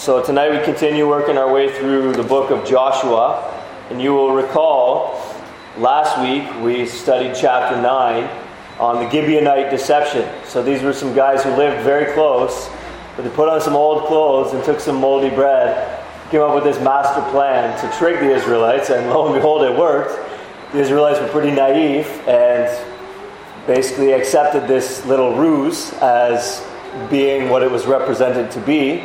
So tonight we continue working our way through the book of Joshua. And you will recall last week we studied chapter 9 on the Gibeonite deception. So these were some guys who lived very close, but they put on some old clothes and took some moldy bread, came up with this master plan to trick the Israelites, and lo and behold, it worked. The Israelites were pretty naive and basically accepted this little ruse as being what it was represented to be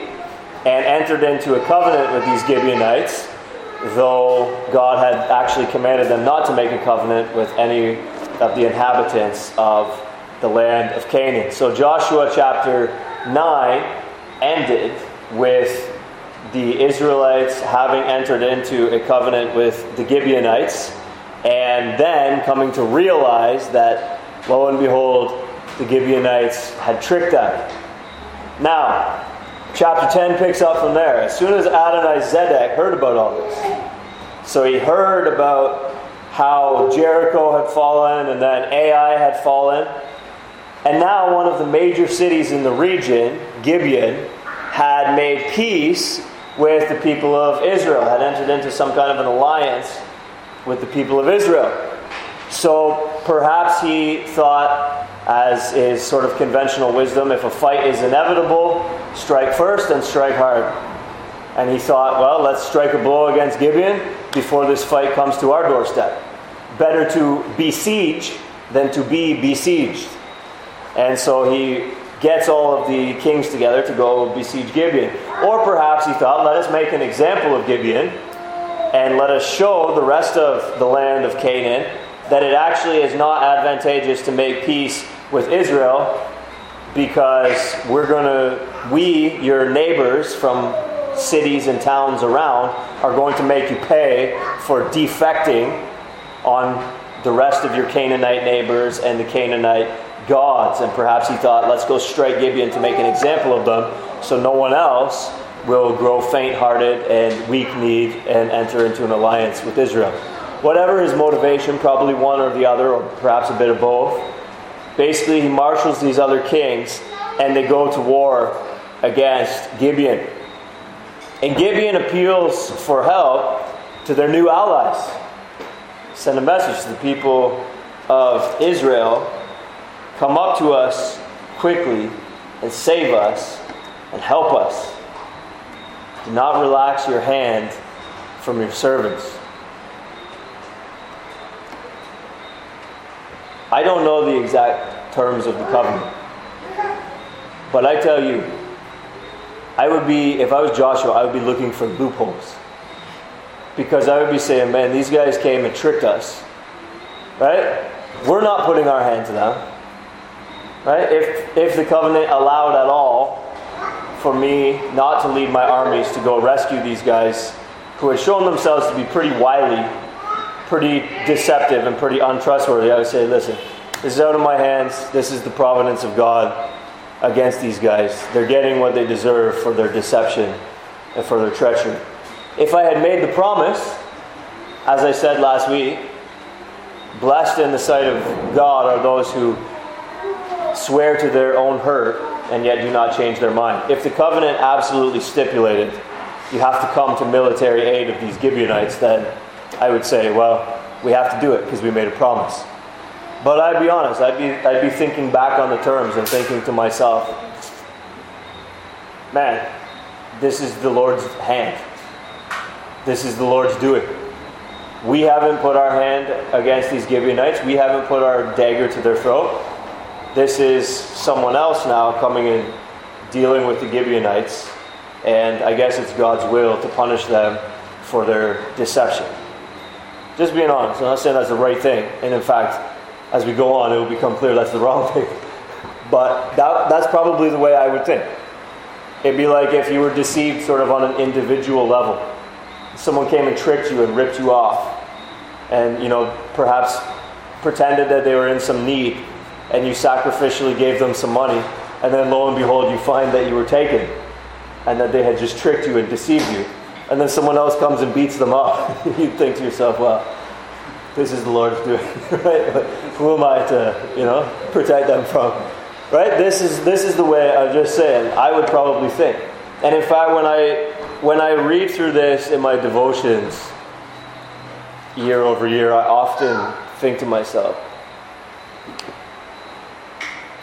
and entered into a covenant with these Gibeonites, though God had actually commanded them not to make a covenant with any of the inhabitants of the land of Canaan. So Joshua chapter 9 ended with the Israelites having entered into a covenant with the Gibeonites and then coming to realize that, lo and behold, the Gibeonites had tricked them. Now, chapter 10 picks up from there. As soon as Adonai Zedek heard about all this, so he heard about how Jericho had fallen and then Ai had fallen, and now one of the major cities in the region, Gibeon, had made peace with the people of Israel, had entered into some kind of an alliance with the people of Israel. So perhaps he thought, as is sort of conventional wisdom, if a fight is inevitable, strike first and strike hard. And he thought, well, let's strike a blow against Gibeon before this fight comes to our doorstep. Better to besiege than to be besieged. And so he gets all of the kings together to go besiege Gibeon. Or perhaps he thought, let us make an example of Gibeon and let us show the rest of the land of Canaan that it actually is not advantageous to make peace with Israel because we're going to, we, your neighbors from cities and towns around, are going to make you pay for defecting on the rest of your Canaanite neighbors and the Canaanite gods. And perhaps he thought, let's go straight Gibeon to make an example of them so no one else will grow faint hearted and weak kneed and enter into an alliance with Israel. Whatever his motivation, probably one or the other, or perhaps a bit of both, basically he marshals these other kings and they go to war against Gibeon. And Gibeon appeals for help to their new allies. Send a message to the people of Israel come up to us quickly and save us and help us. Do not relax your hand from your servants. I don't know the exact terms of the covenant. But I tell you, I would be, if I was Joshua, I would be looking for loopholes. Because I would be saying, man, these guys came and tricked us. Right? We're not putting our hand to them. Right? If, if the covenant allowed at all for me not to lead my armies to go rescue these guys who had shown themselves to be pretty wily, pretty deceptive, and pretty untrustworthy. I would say, listen, this is out of my hands. This is the providence of God against these guys. They're getting what they deserve for their deception and for their treachery. If I had made the promise, as I said last week, blessed in the sight of God are those who swear to their own hurt and yet do not change their mind. If the covenant absolutely stipulated you have to come to military aid of these Gibeonites, then I would say, well, we have to do it because we made a promise. But I'd be honest, I'd be, I'd be thinking back on the terms and thinking to myself, man, this is the Lord's hand. This is the Lord's doing. We haven't put our hand against these Gibeonites. We haven't put our dagger to their throat. This is someone else now coming in, dealing with the Gibeonites, and I guess it's God's will to punish them for their deception. Just being honest, I'm not saying that's the right thing, and in fact, as we go on, it will become clear that's the wrong thing. But that, that's probably the way I would think. It'd be like if you were deceived sort of on an individual level. Someone came and tricked you and ripped you off, and you know perhaps pretended that they were in some need and you sacrificially gave them some money, and then lo and behold, you find that you were taken and that they had just tricked you and deceived you. And then someone else comes and beats them up. you think to yourself, well, this is the Lord's doing, right? But who am I to, you know, protect them from? Right? This is this is the way I'm just saying. I would probably think. And in fact, when I when I read through this in my devotions year over year, I often think to myself,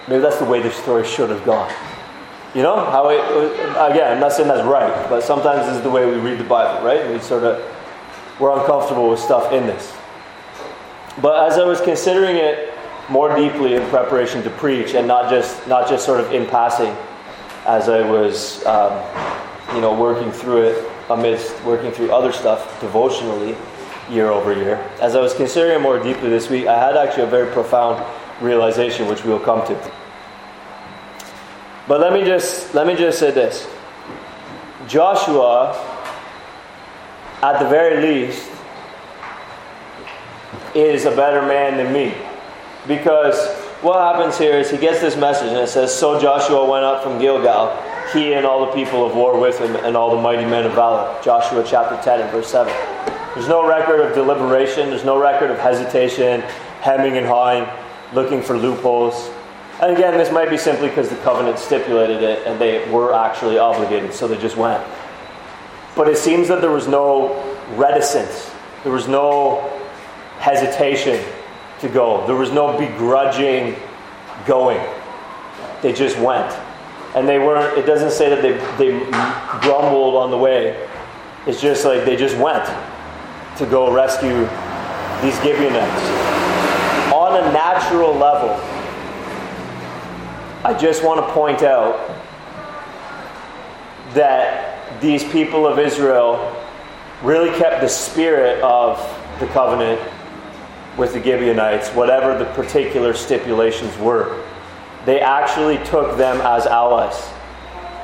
maybe that's the way the story should have gone. You know how it again? I'm not saying that's right, but sometimes this is the way we read the Bible, right? We sort of we're uncomfortable with stuff in this. But as I was considering it more deeply in preparation to preach, and not just not just sort of in passing, as I was um, you know working through it amidst working through other stuff devotionally year over year. As I was considering it more deeply this week, I had actually a very profound realization, which we will come to. But let me just let me just say this. Joshua, at the very least, is a better man than me. Because what happens here is he gets this message and it says, So Joshua went up from Gilgal, he and all the people of war with him, and all the mighty men of valor. Joshua chapter 10 and verse 7. There's no record of deliberation, there's no record of hesitation, hemming and hawing, looking for loopholes. And again, this might be simply because the covenant stipulated it and they were actually obligated, so they just went. But it seems that there was no reticence, there was no hesitation to go, there was no begrudging going. They just went. And they weren't, it doesn't say that they, they grumbled on the way. It's just like they just went to go rescue these Gibeonites. On a natural level, I just want to point out that these people of Israel really kept the spirit of the covenant with the Gibeonites, whatever the particular stipulations were. They actually took them as allies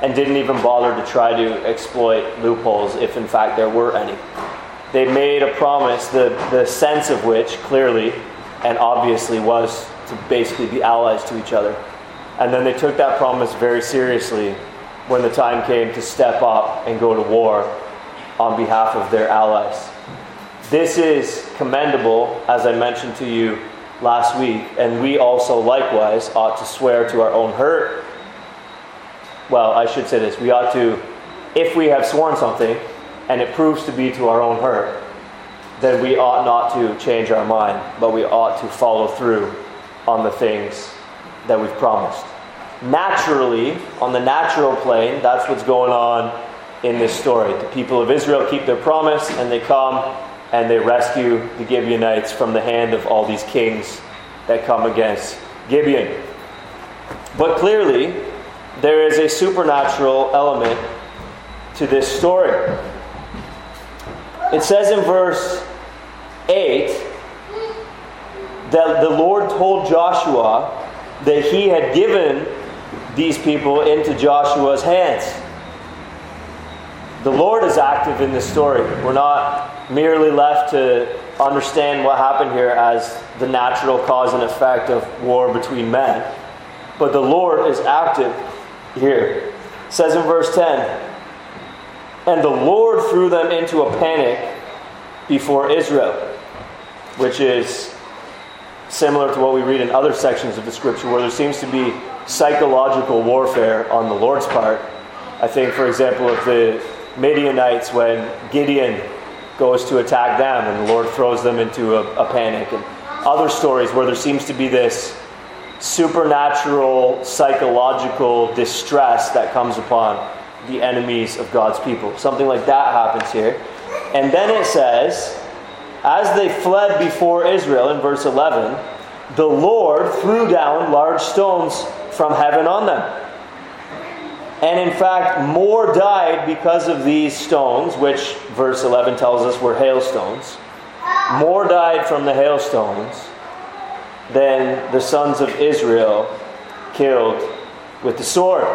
and didn't even bother to try to exploit loopholes if, in fact, there were any. They made a promise, the, the sense of which clearly and obviously was to basically be allies to each other. And then they took that promise very seriously when the time came to step up and go to war on behalf of their allies. This is commendable, as I mentioned to you last week, and we also likewise ought to swear to our own hurt. Well, I should say this we ought to, if we have sworn something and it proves to be to our own hurt, then we ought not to change our mind, but we ought to follow through on the things that we've promised. Naturally, on the natural plane, that's what's going on in this story. The people of Israel keep their promise and they come and they rescue the Gibeonites from the hand of all these kings that come against Gibeon. But clearly, there is a supernatural element to this story. It says in verse 8 that the Lord told Joshua that he had given these people into Joshua's hands. The Lord is active in this story. We're not merely left to understand what happened here as the natural cause and effect of war between men. But the Lord is active here. It says in verse 10 And the Lord threw them into a panic before Israel, which is similar to what we read in other sections of the scripture where there seems to be psychological warfare on the Lord's part. I think, for example, of the Midianites when Gideon goes to attack them and the Lord throws them into a, a panic, and other stories where there seems to be this supernatural psychological distress that comes upon the enemies of God's people. Something like that happens here. And then it says, as they fled before Israel in verse 11, the Lord threw down large stones from heaven on them. And in fact, more died because of these stones, which verse 11 tells us were hailstones. More died from the hailstones than the sons of Israel killed with the sword.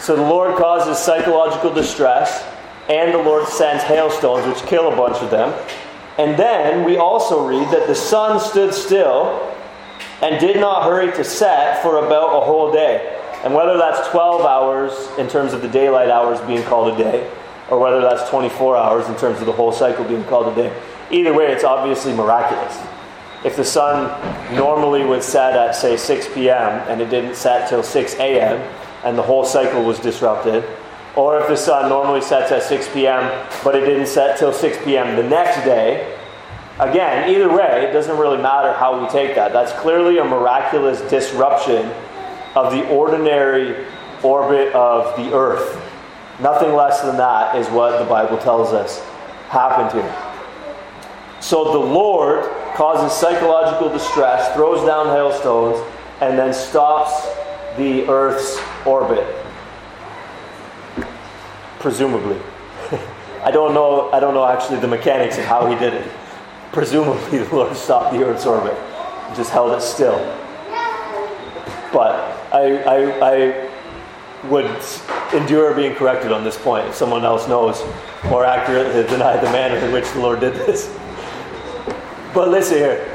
So the Lord causes psychological distress, and the Lord sends hailstones, which kill a bunch of them. And then we also read that the sun stood still and did not hurry to set for about a whole day. And whether that's 12 hours in terms of the daylight hours being called a day, or whether that's 24 hours in terms of the whole cycle being called a day, either way, it's obviously miraculous. If the sun normally would set at, say, 6 p.m., and it didn't set till 6 a.m., and the whole cycle was disrupted, or if the sun normally sets at 6 p.m., but it didn't set till 6 p.m. the next day. Again, either way, it doesn't really matter how we take that. That's clearly a miraculous disruption of the ordinary orbit of the earth. Nothing less than that is what the Bible tells us happened here. So the Lord causes psychological distress, throws down hailstones, and then stops the Earth's orbit. Presumably. I don't know I don't know actually the mechanics of how he did it. Presumably the Lord stopped the Earth's orbit. and Just held it still. But I, I, I would endure being corrected on this point if someone else knows more accurately deny the manner in which the Lord did this. But listen here.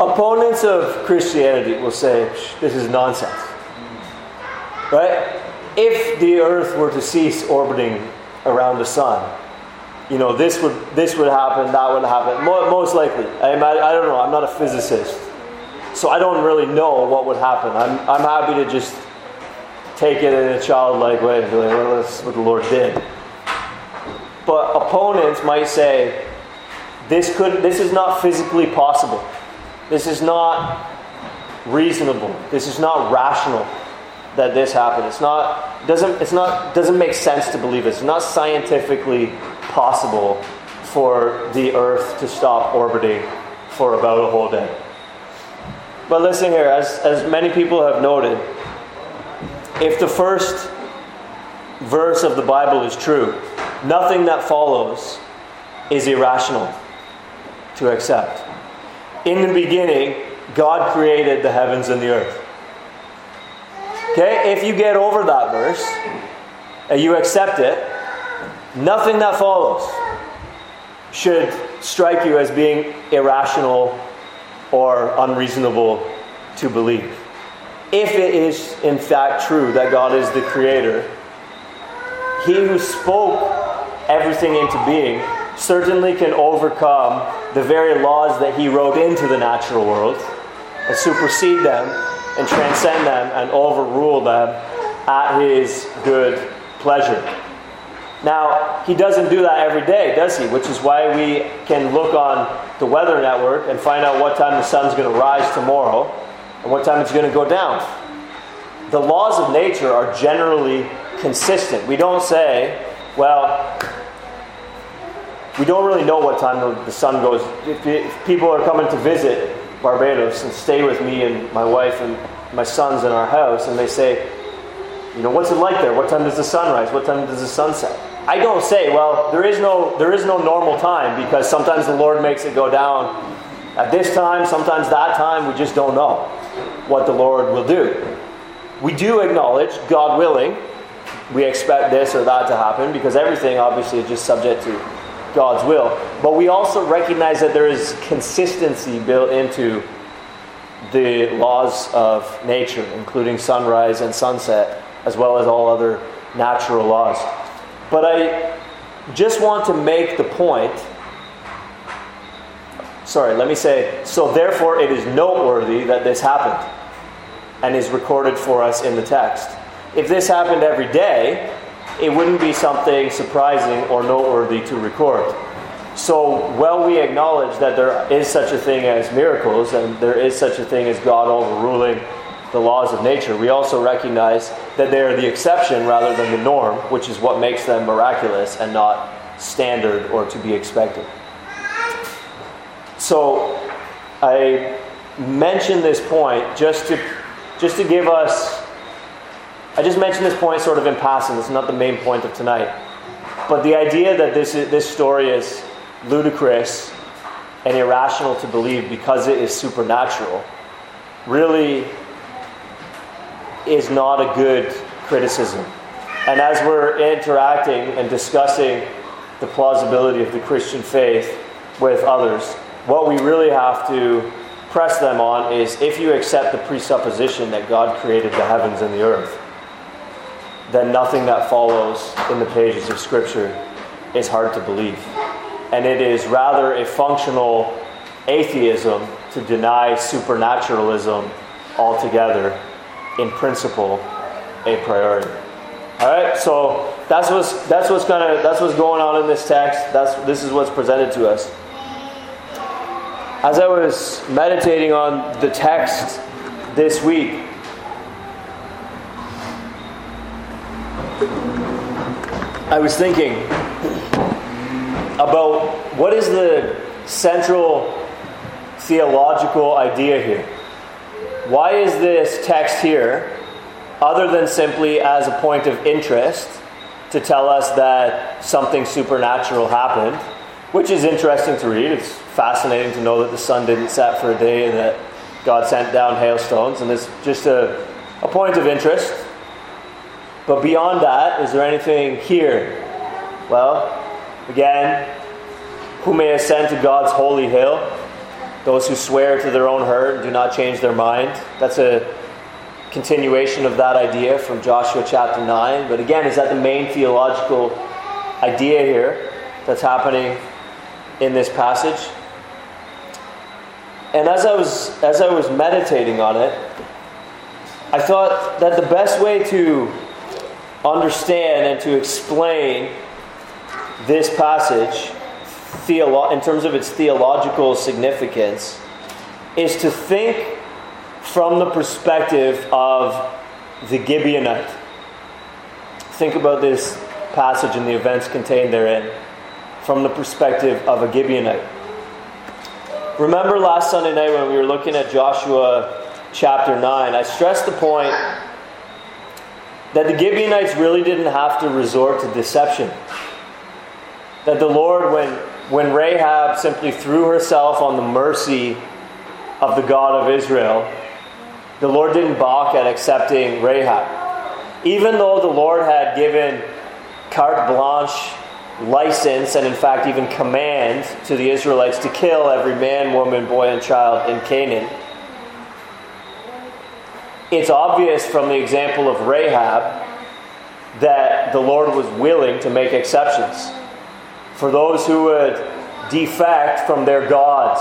Opponents of Christianity will say, this is nonsense. Right? If the earth were to cease orbiting around the sun, you know, this would, this would happen, that would happen. Most likely. I, I don't know. I'm not a physicist. So I don't really know what would happen. I'm, I'm happy to just take it in a childlike way like, well, that's what the Lord did. But opponents might say, this, could, this is not physically possible. This is not reasonable. This is not rational that this happened. It's not doesn't it's not doesn't make sense to believe it. It's not scientifically possible for the Earth to stop orbiting for about a whole day. But listen here, as, as many people have noted, if the first verse of the Bible is true, nothing that follows is irrational to accept. In the beginning, God created the heavens and the earth. Okay, if you get over that verse and you accept it, nothing that follows should strike you as being irrational or unreasonable to believe. If it is in fact true that God is the creator, he who spoke everything into being certainly can overcome the very laws that he wrote into the natural world and supersede them and transcend them and overrule them at his good pleasure. Now, he doesn't do that every day, does he? Which is why we can look on the weather network and find out what time the sun's going to rise tomorrow and what time it's going to go down. The laws of nature are generally consistent. We don't say, well, we don't really know what time the, sun goes. If, if, people are coming to visit Barbados and stay with me and my wife and my sons in our house, and they say, you know, what's it like there? What time does the sun rise? What time does the sun set? I don't say, well, there is no there is no normal time because sometimes the Lord makes it go down at this time, sometimes that time. We just don't know what the Lord will do. We do acknowledge, God willing, we expect this or that to happen because everything obviously is just subject to God's will. But we also recognize that there is consistency built into the laws of nature, including sunrise and sunset, as well as all other natural laws. But I just want to make the point. Sorry, let me say, so therefore it is noteworthy that this happened and is recorded for us in the text. If this happened every day, it wouldn't be something surprising or noteworthy to record. So, while we acknowledge that there is such a thing as miracles and there is such a thing as God overruling the laws of nature, we also recognize that they are the exception rather than the norm, which is what makes them miraculous and not standard or to be expected. So, I mention this point just to, just to give us I just mentioned this point sort of in passing. It's not the main point of tonight. But the idea that this, is, this story is ludicrous and irrational to believe because it is supernatural really is not a good criticism. And as we're interacting and discussing the plausibility of the Christian faith with others, what we really have to press them on is if you accept the presupposition that God created the heavens and the earth, then nothing that follows in the pages of Scripture is hard to believe. And it is rather a functional atheism to deny supernaturalism altogether, in principle, a priori. All right, so that's what's that's what's of that's what's going on in this text. That's this is what's presented to us. As I was meditating on the text this week, I was thinking about what is the central theological idea here. Why is this text here, other than simply as a point of interest, to tell us that something supernatural happened, which is interesting to read. It's fascinating to know that the sun didn't set for a day and that God sent down hailstones, and it's just a, a point of interest. But beyond that, is there anything here? Well, again, who may ascend to God's holy hill? Those who swear to their own hurt and do not change their mind. That's a continuation of that idea from Joshua chapter 9. But again, is that the main theological idea here that's happening in this passage? And as I was as I was meditating on it, I thought that the best way to understand and to explain this passage theolo- in terms of its theological significance is to think from the perspective of the Gibeonite. Think about this passage and the events contained therein from the perspective of a Gibeonite. Remember last Sunday night when we were looking at Joshua chapter 9, I stressed the point that the Gibeonites really didn't have to resort to deception. That the Lord, when, when Rahab simply threw herself on the mercy of the God of Israel, the Lord didn't balk at accepting Rahab. Even though the Lord had given carte blanche license and, in fact, even command to the Israelites to kill every man, woman, boy, and child in Canaan, it's obvious from the example of Rahab that the Lord was willing to make exceptions for those who would defect from their gods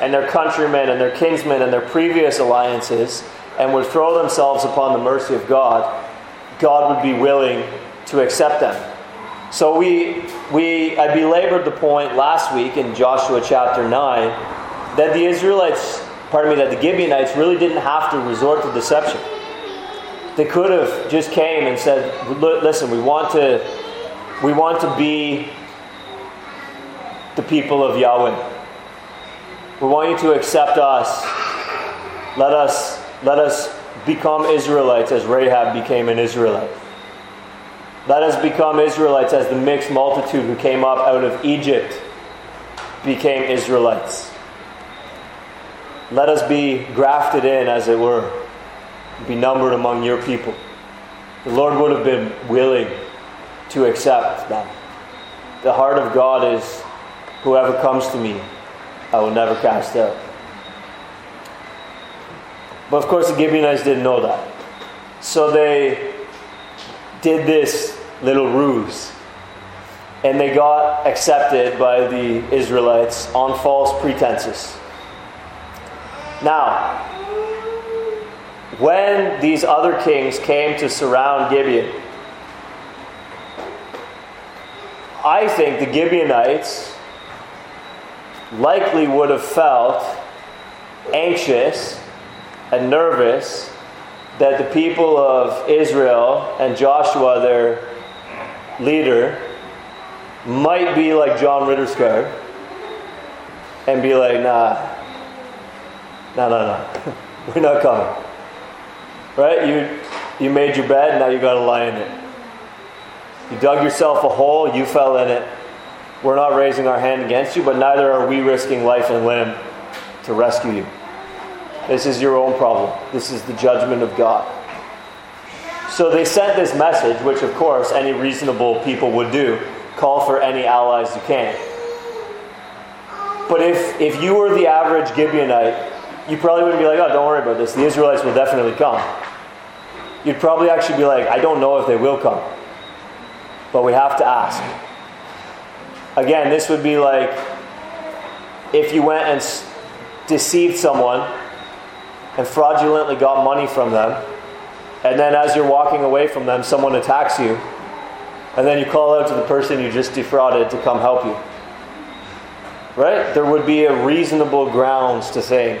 and their countrymen and their kinsmen and their previous alliances and would throw themselves upon the mercy of God, God would be willing to accept them. So we, we I belabored the point last week in Joshua chapter 9 that the Israelites pardon me, that the Gibeonites really didn't have to resort to deception. They could have just came and said, "Listen, we want to, we want to be the people of Yahweh. We want you to accept us. Let us, let us become Israelites as Rahab became an Israelite. Let us become Israelites as the mixed multitude who came up out of Egypt became Israelites. Let us be grafted in, as it were, be numbered among your people. The Lord would have been willing to accept that. The heart of God is whoever comes to me, I will never cast out. But of course, the Gibeonites didn't know that. So they did this little ruse. And they got accepted by the Israelites on false pretenses. Now, when these other kings came to surround Gibeon, I think the Gibeonites likely would have felt anxious and nervous that the people of Israel and Joshua, their leader, might be like John Ritterskar and be like, nah, no, no, no. We're not coming. Right? You, you made your bed, now you got to lie in it. You dug yourself a hole, you fell in it. We're not raising our hand against you, but neither are we risking life and limb to rescue you. This is your own problem. This is the judgment of God. So they sent this message, which of course any reasonable people would do call for any allies you can. But if, if you were the average Gibeonite you probably wouldn't be like, oh, don't worry about this. The Israelites will definitely come. You'd probably actually be like, I don't know if they will come. But we have to ask. Again, this would be like if you went and deceived someone and fraudulently got money from them and then as you're walking away from them, someone attacks you, and then you call out to the person you just defrauded to come help you. Right? There would be a reasonable grounds to say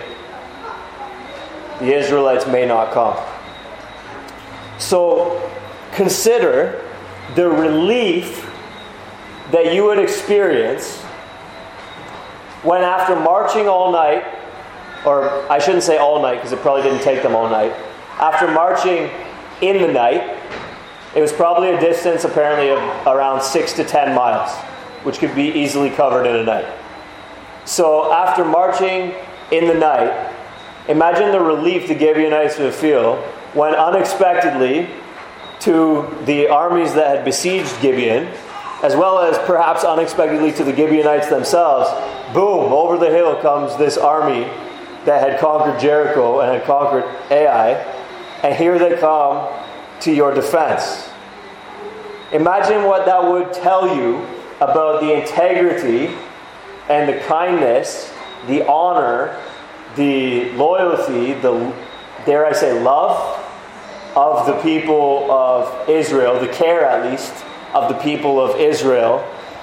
the Israelites may not come. So consider the relief that you would experience when, after marching all night, or I shouldn't say all night because it probably didn't take them all night, after marching in the night, it was probably a distance apparently of around six to ten miles, which could be easily covered in a night. So, after marching in the night, imagine the relief the Gibeonites would feel when unexpectedly to the armies that had besieged Gibeon, as well as perhaps unexpectedly to the Gibeonites themselves, boom, over the hill comes this army that had conquered Jericho and had conquered Ai, and here they come to your defense. Imagine what that would tell you about the integrity and the kindness, the honor, the loyalty, the, dare I say, love of the people of Israel, the care at least of the people of Israel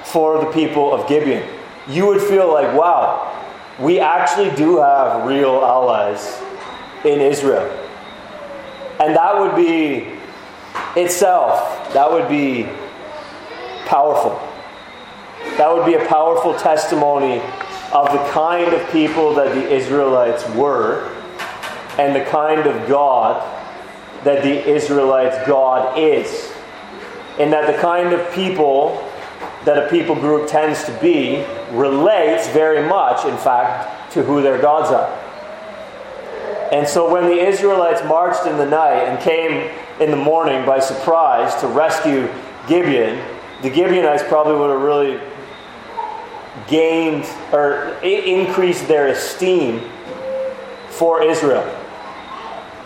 for the people of Gibeon. You would feel like, wow, we actually do have real allies in Israel. And that would be itself, that would be powerful. That would be a powerful testimony of the kind of people that the Israelites were and the kind of God that the Israelites' God is. And that the kind of people that a people group tends to be relates very much, in fact, to who their gods are. And so when the Israelites marched in the night and came in the morning by surprise to rescue Gibeon, the Gibeonites probably would have really gained or increased their esteem for Israel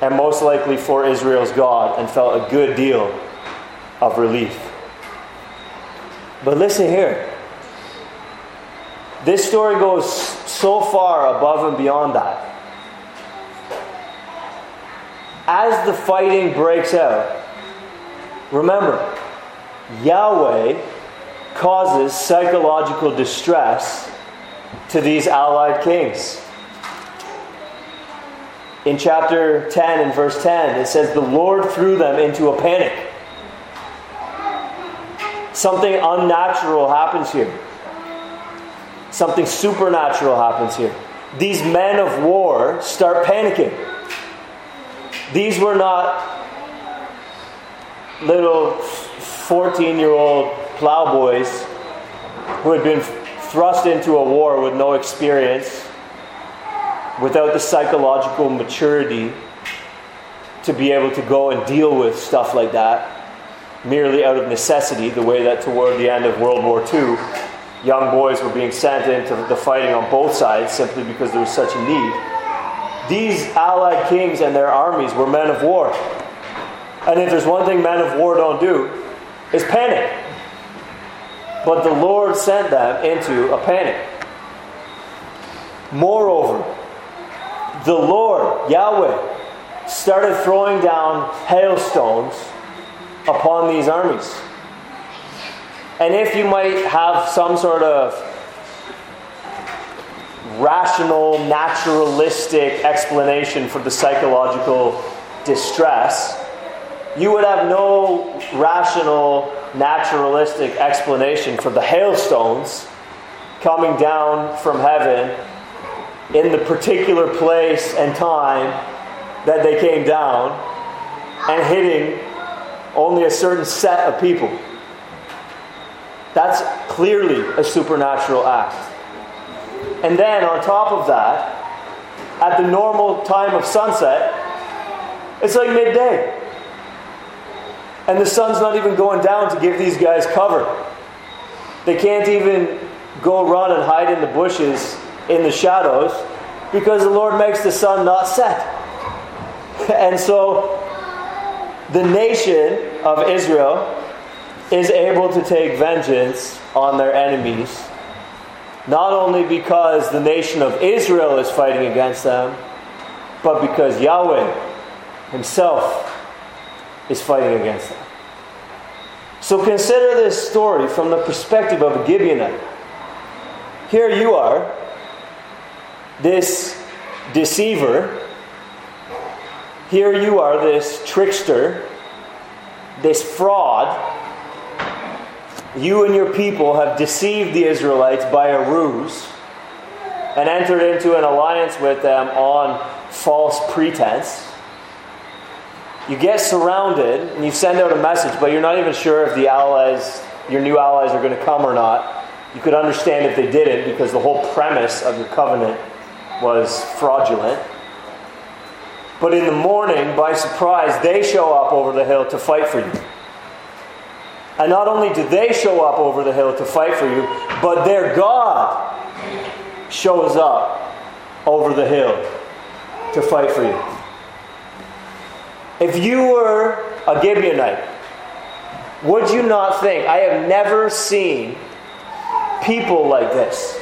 and most likely for Israel's God and felt a good deal of relief. But listen here. This story goes so far above and beyond that. As the fighting breaks out, remember, Yahweh causes psychological distress to these allied kings. In chapter 10 and verse 10, it says, The Lord threw them into a panic. Something unnatural happens here. Something supernatural happens here. These men of war start panicking. These were not little 14 year old plowboys who had been thrust into a war with no experience, without the psychological maturity to be able to go and deal with stuff like that merely out of necessity, the way that toward the end of World War II, young boys were being sent into the fighting on both sides simply because there was such a need. These Allied kings and their armies were men of war. And if there's one thing men of war don't do, is panic. But the Lord sent them into a panic. Moreover, the Lord, Yahweh, started throwing down hailstones upon these armies. And if you might have some sort of rational, naturalistic explanation for the psychological distress, you would have no rational, naturalistic explanation for the hailstones coming down from heaven in the particular place and time that they came down and hitting only a certain set of people. That's clearly a supernatural act. And then, on top of that, at the normal time of sunset, it's like midday. And the sun's not even going down to give these guys cover. They can't even go run and hide in the bushes in the shadows because the Lord makes the sun not set. And so the nation of Israel is able to take vengeance on their enemies, not only because the nation of Israel is fighting against them, but because Yahweh Himself is fighting against them. So consider this story from the perspective of a Gibeonite. Here you are, this deceiver. Here you are, this trickster, this fraud. You and your people have deceived the Israelites by a ruse and entered into an alliance with them on false pretense. You get surrounded and you send out a message, but you're not even sure if the allies, your new allies, are going to come or not. You could understand if they didn't because the whole premise of your covenant was fraudulent. But in the morning, by surprise, they show up over the hill to fight for you. And not only do they show up over the hill to fight for you, but their God shows up over the hill to fight for you. If you were a Gibeonite, would you not think, I have never seen people like this?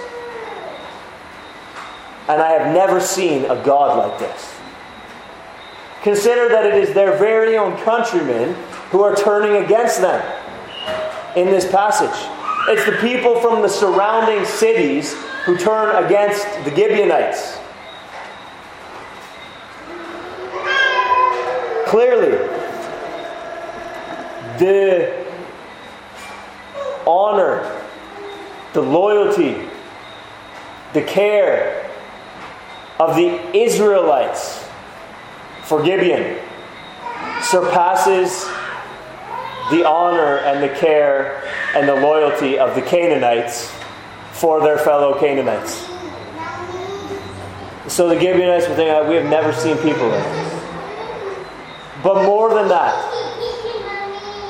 And I have never seen a God like this. Consider that it is their very own countrymen who are turning against them in this passage. It's the people from the surrounding cities who turn against the Gibeonites. Clearly, the honor, the loyalty, the care of the Israelites for Gibeon surpasses the honor and the care and the loyalty of the Canaanites for their fellow Canaanites. So the Gibeonites were thinking, we have never seen people like this. But more than that,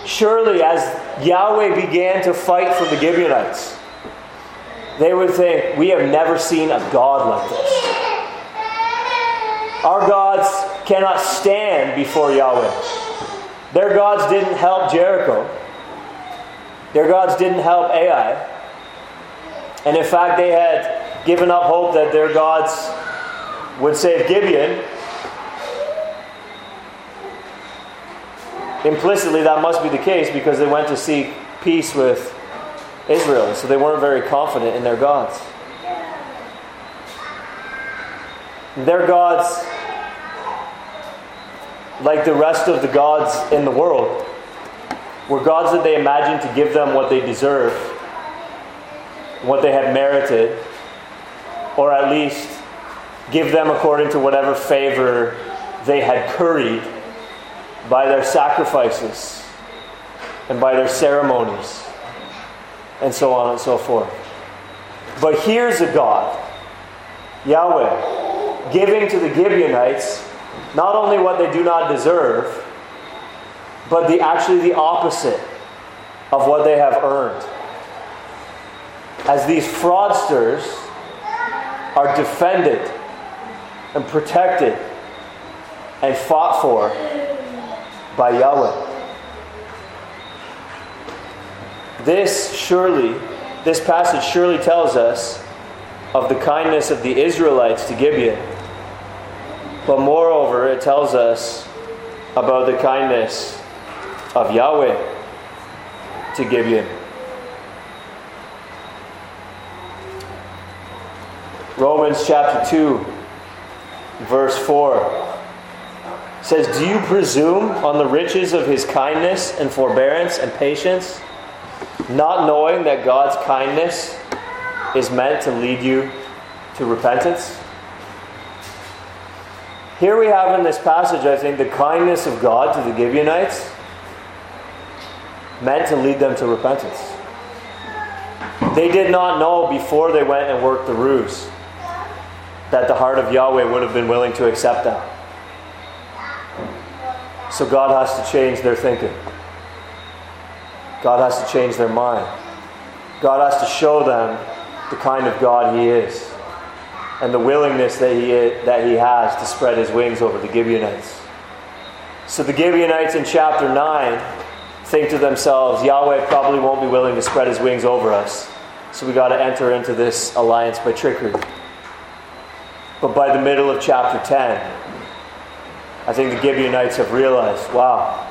surely as Yahweh began to fight for the Gibeonites, they would think, we have never seen a God like this. Our gods cannot stand before Yahweh. Their gods didn't help Jericho. Their gods didn't help Ai. And in fact, they had given up hope that their gods would save Gibeon. Implicitly, that must be the case because they went to seek peace with Israel, so they weren't very confident in their gods. Their gods, like the rest of the gods in the world, were gods that they imagined to give them what they deserved what they had merited, or at least give them according to whatever favor they had curried by their sacrifices and by their ceremonies, and so on and so forth. But here's a God, Yahweh, giving to the Gibeonites not only what they do not deserve, but the, actually the opposite of what they have earned as these fraudsters are defended and protected and fought for by Yahweh. This surely, this passage surely tells us of the kindness of the Israelites to Gibeon. But moreover, it tells us about the kindness of Yahweh to Gibeon. Romans chapter 2, verse 4 says, Do you presume on the riches of his kindness and forbearance and patience, not knowing that God's kindness is meant to lead you to repentance? Here we have in this passage, I think, the kindness of God to the Gibeonites meant to lead them to repentance. They did not know before they went and worked the ruse that the heart of Yahweh would have been willing to accept them. So God has to change their thinking. God has to change their mind. God has to show them the kind of God He is and the willingness that He, that he has to spread His wings over the Gibeonites. So the Gibeonites in chapter 9 think to themselves, Yahweh probably won't be willing to spread His wings over us. So we got to enter into this alliance by trickery. But by the middle of chapter 10, I think the Gibeonites have realized wow,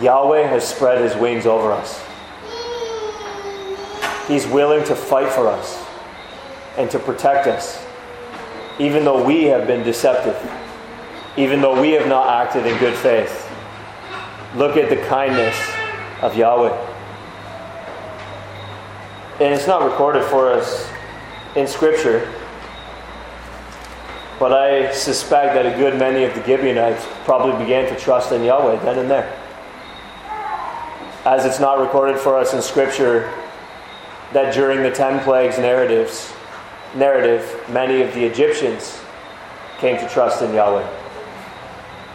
Yahweh has spread his wings over us. He's willing to fight for us and to protect us, even though we have been deceptive, even though we have not acted in good faith. Look at the kindness of Yahweh. And it's not recorded for us in Scripture, but I suspect that a good many of the Gibeonites probably began to trust in Yahweh then and there. As it's not recorded for us in Scripture that during the ten plagues narratives, narrative, many of the Egyptians came to trust in Yahweh.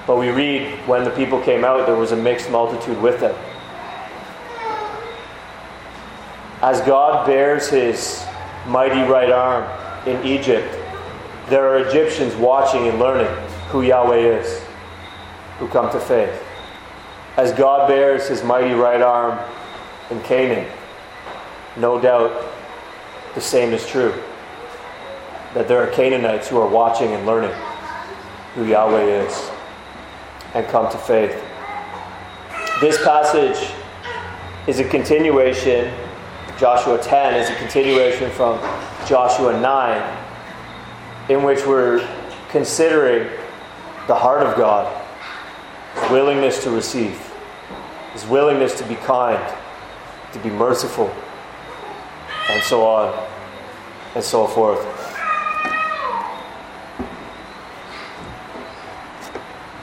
But we read when the people came out, there was a mixed multitude with them. As God bears his mighty right arm in Egypt, there are Egyptians watching and learning who Yahweh is, who come to faith. As God bears his mighty right arm in Canaan, no doubt the same is true. That there are Canaanites who are watching and learning who Yahweh is and come to faith. This passage is a continuation, Joshua 10 is a continuation from Joshua 9, in which we're considering the heart of God, his willingness to receive, his willingness to be kind, to be merciful, and so on and so forth.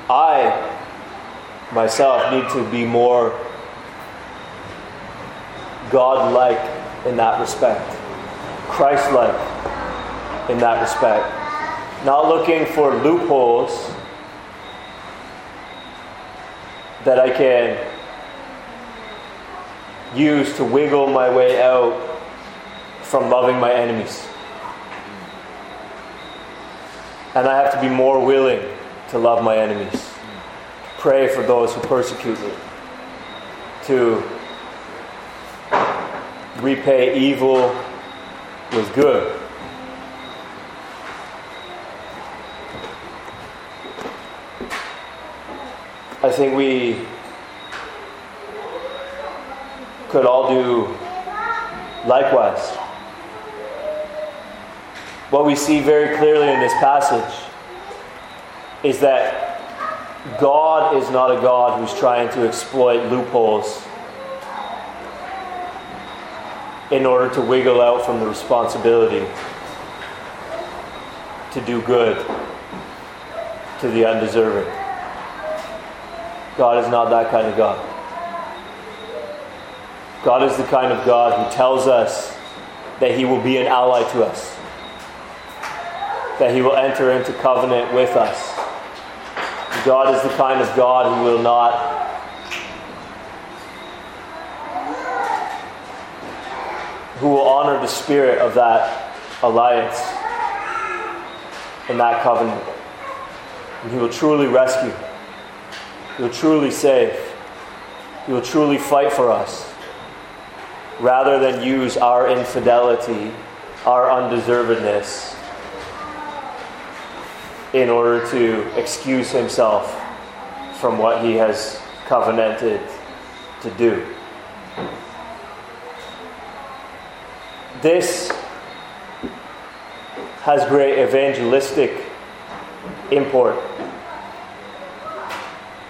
I myself need to be more God like in that respect, Christ like in that respect. Not looking for loopholes that I can use to wiggle my way out from loving my enemies. And I have to be more willing to love my enemies, pray for those who persecute me, to repay evil with good. I think we could all do likewise. What we see very clearly in this passage is that God is not a God who's trying to exploit loopholes in order to wiggle out from the responsibility to do good to the undeserving. God is not that kind of God. God is the kind of God who tells us that He will be an ally to us that he will enter into covenant with us. God is the kind of God who will not who will honor the spirit of that alliance and that covenant. And he will truly rescue. He will truly save. He will truly fight for us rather than use our infidelity, our undeservedness in order to excuse himself from what he has covenanted to do. This has great evangelistic import.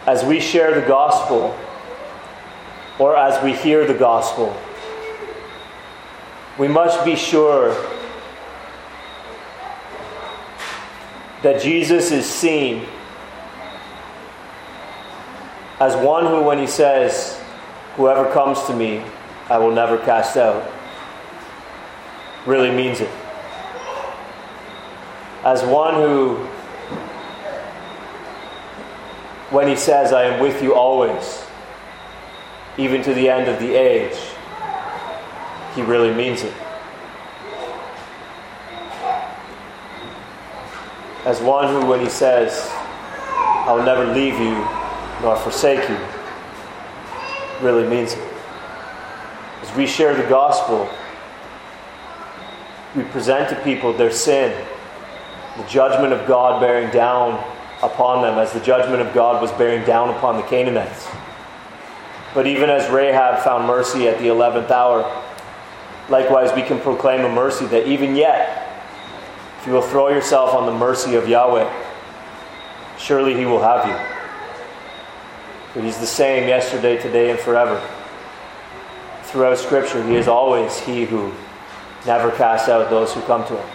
As we share the gospel, or as we hear the gospel, we must be sure that Jesus is seen as one who, when he says, Whoever comes to me, I will never cast out, really means it. As one who, when he says, I am with you always, even to the end of the age, he really means it. As one who, when he says, I will never leave you nor forsake you, really means it. As we share the gospel, we present to people their sin, the judgment of God bearing down upon them, as the judgment of God was bearing down upon the Canaanites. But even as Rahab found mercy at the 11th hour, likewise we can proclaim a mercy that even yet, if you will throw yourself on the mercy of Yahweh, surely He will have you. For He's the same yesterday, today, and forever. Throughout Scripture, He is always He who never casts out those who come to Him.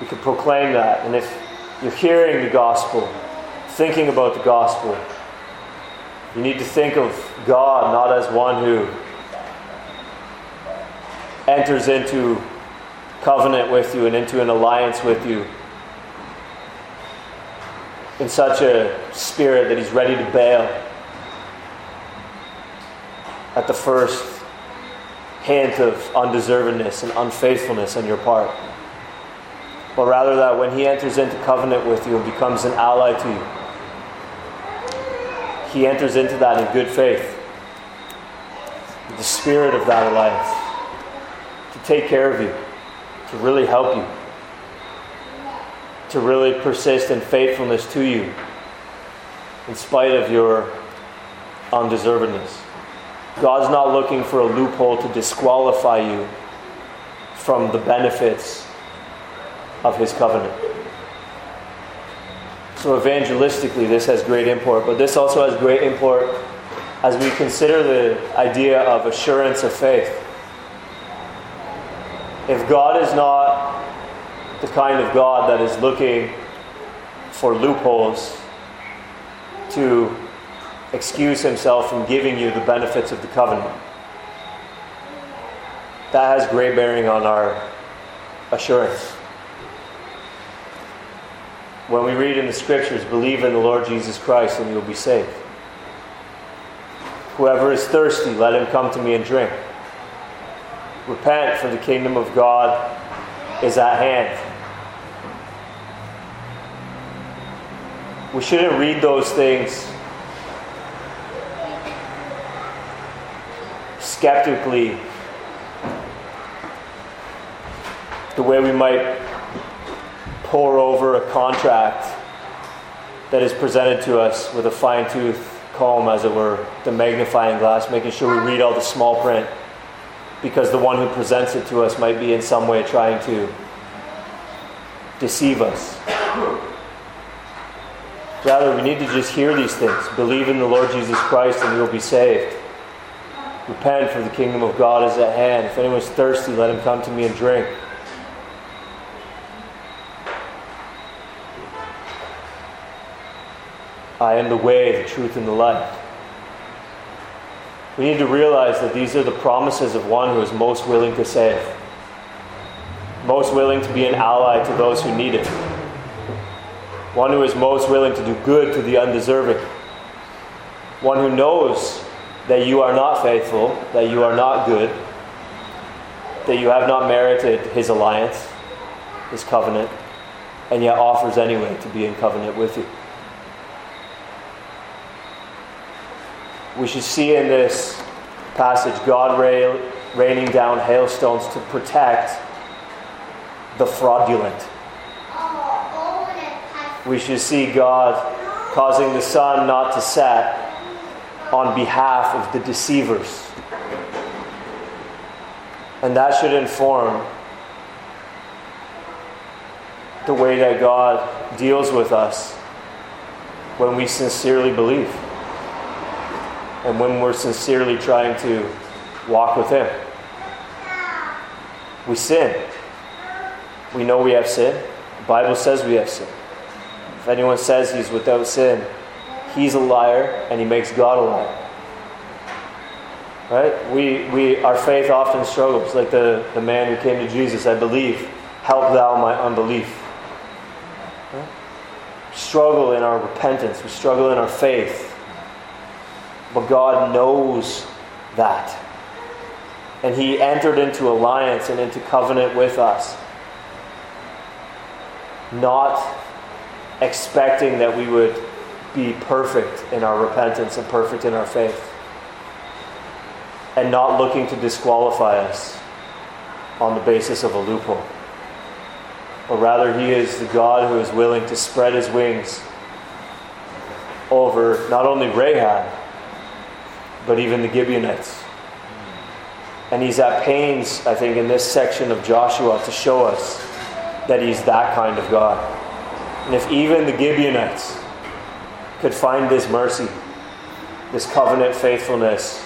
We can proclaim that. And if you're hearing the gospel, thinking about the gospel, you need to think of God not as one who enters into covenant with you and into an alliance with you in such a spirit that he's ready to bail at the first hint of undeservedness and unfaithfulness on your part. But rather that when he enters into covenant with you and becomes an ally to you, he enters into that in good faith. With the spirit of that alliance. To take care of you. To really help you. To really persist in faithfulness to you. In spite of your undeservedness. God's not looking for a loophole to disqualify you from the benefits of his covenant. So, evangelistically, this has great import, but this also has great import as we consider the idea of assurance of faith. If God is not the kind of God that is looking for loopholes to excuse himself from giving you the benefits of the covenant, that has great bearing on our assurance when we read in the scriptures, believe in the Lord Jesus Christ and you'll be saved. Whoever is thirsty, let him come to me and drink. Repent, for the kingdom of God is at hand. We shouldn't read those things skeptically the way we might pore over a contract that is presented to us with a fine tooth comb, as it were, the magnifying glass, making sure we read all the small print because the one who presents it to us might be in some way trying to deceive us. Rather, we need to just hear these things. Believe in the Lord Jesus Christ and you'll be saved. Repent, for the kingdom of God is at hand. If anyone's thirsty, let him come to me and drink. I am the way, the truth, and the life. We need to realize that these are the promises of one who is most willing to save, most willing to be an ally to those who need it, one who is most willing to do good to the undeserving, one who knows that you are not faithful, that you are not good, that you have not merited his alliance, his covenant, and yet offers anyway to be in covenant with you. We should see in this passage God raining down hailstones to protect the fraudulent. We should see God causing the sun not to set on behalf of the deceivers. And that should inform the way that God deals with us when we sincerely believe and when we're sincerely trying to walk with Him. We sin. We know we have sin. The Bible says we have sin. If anyone says he's without sin, he's a liar and he makes God a liar. Right? We, we, our faith often struggles, like the, the man who came to Jesus, I believe, help thou my unbelief. Right? Struggle in our repentance, we struggle in our faith. But God knows that. And He entered into alliance and into covenant with us, not expecting that we would be perfect in our repentance and perfect in our faith, and not looking to disqualify us on the basis of a loophole. But rather, He is the God who is willing to spread His wings over not only Rahab, but even the Gibeonites. And he's at pains, I think, in this section of Joshua to show us that he's that kind of God. And if even the Gibeonites could find this mercy, this covenant faithfulness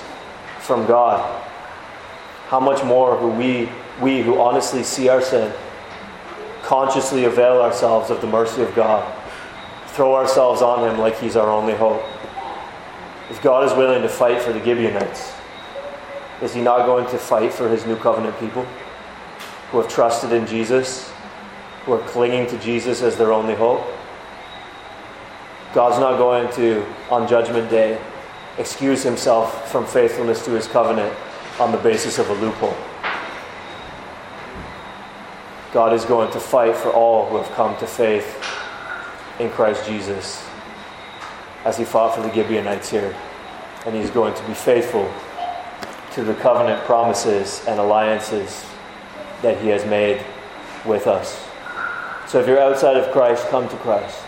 from God, how much more who we, we who honestly see our sin, consciously avail ourselves of the mercy of God, throw ourselves on Him like He's our only hope. If God is willing to fight for the Gibeonites, is He not going to fight for His new covenant people who have trusted in Jesus, who are clinging to Jesus as their only hope? God's not going to, on Judgment Day, excuse Himself from faithfulness to His covenant on the basis of a loophole. God is going to fight for all who have come to faith in Christ Jesus, as He fought for the Gibeonites here. And He's going to be faithful to the covenant promises and alliances that He has made with us. So if you're outside of Christ, come to Christ.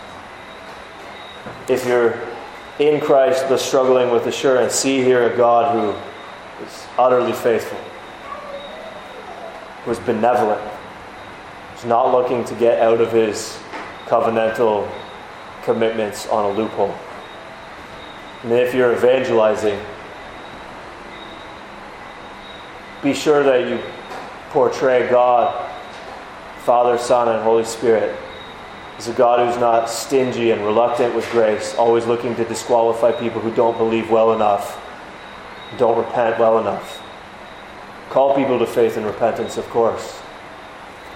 If you're in Christ but struggling with assurance, see here a God who is utterly faithful, who is benevolent, who's not looking to get out of his covenantal commitments on a loophole. And if you're evangelizing, be sure that you portray God, Father, Son, and Holy Spirit as a God who's not stingy and reluctant with grace, always looking to disqualify people who don't believe well enough, don't repent well enough. Call people to faith and repentance, of course,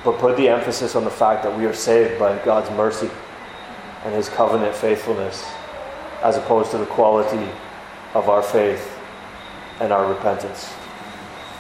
but put the emphasis on the fact that we are saved by God's mercy and His covenant faithfulness, as opposed to the quality of our faith and our repentance.